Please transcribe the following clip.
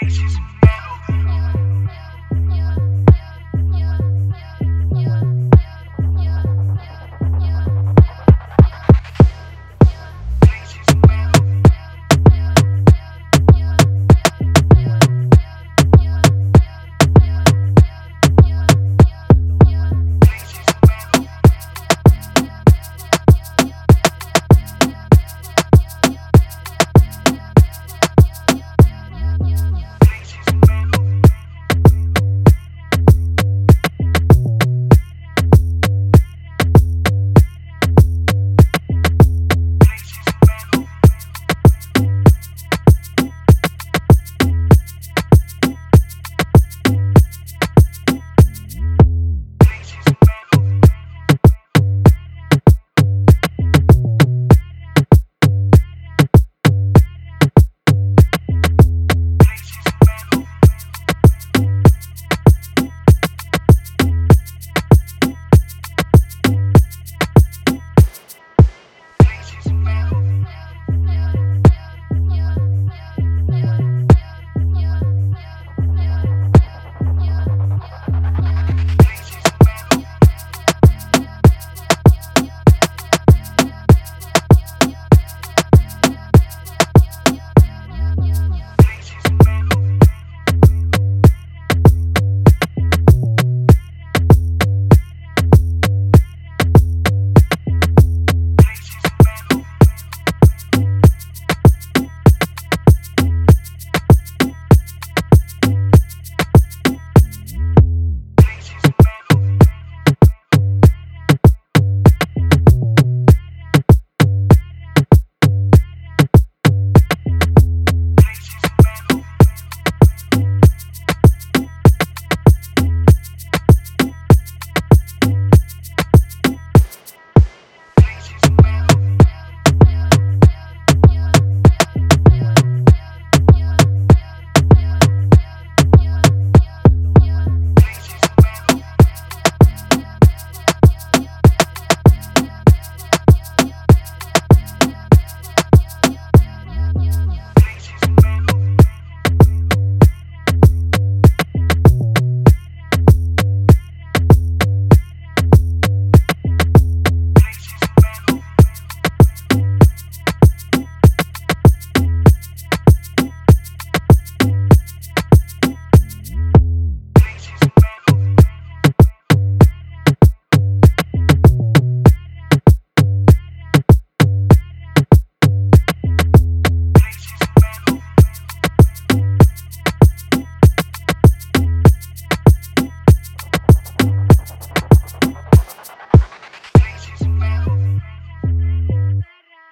faces.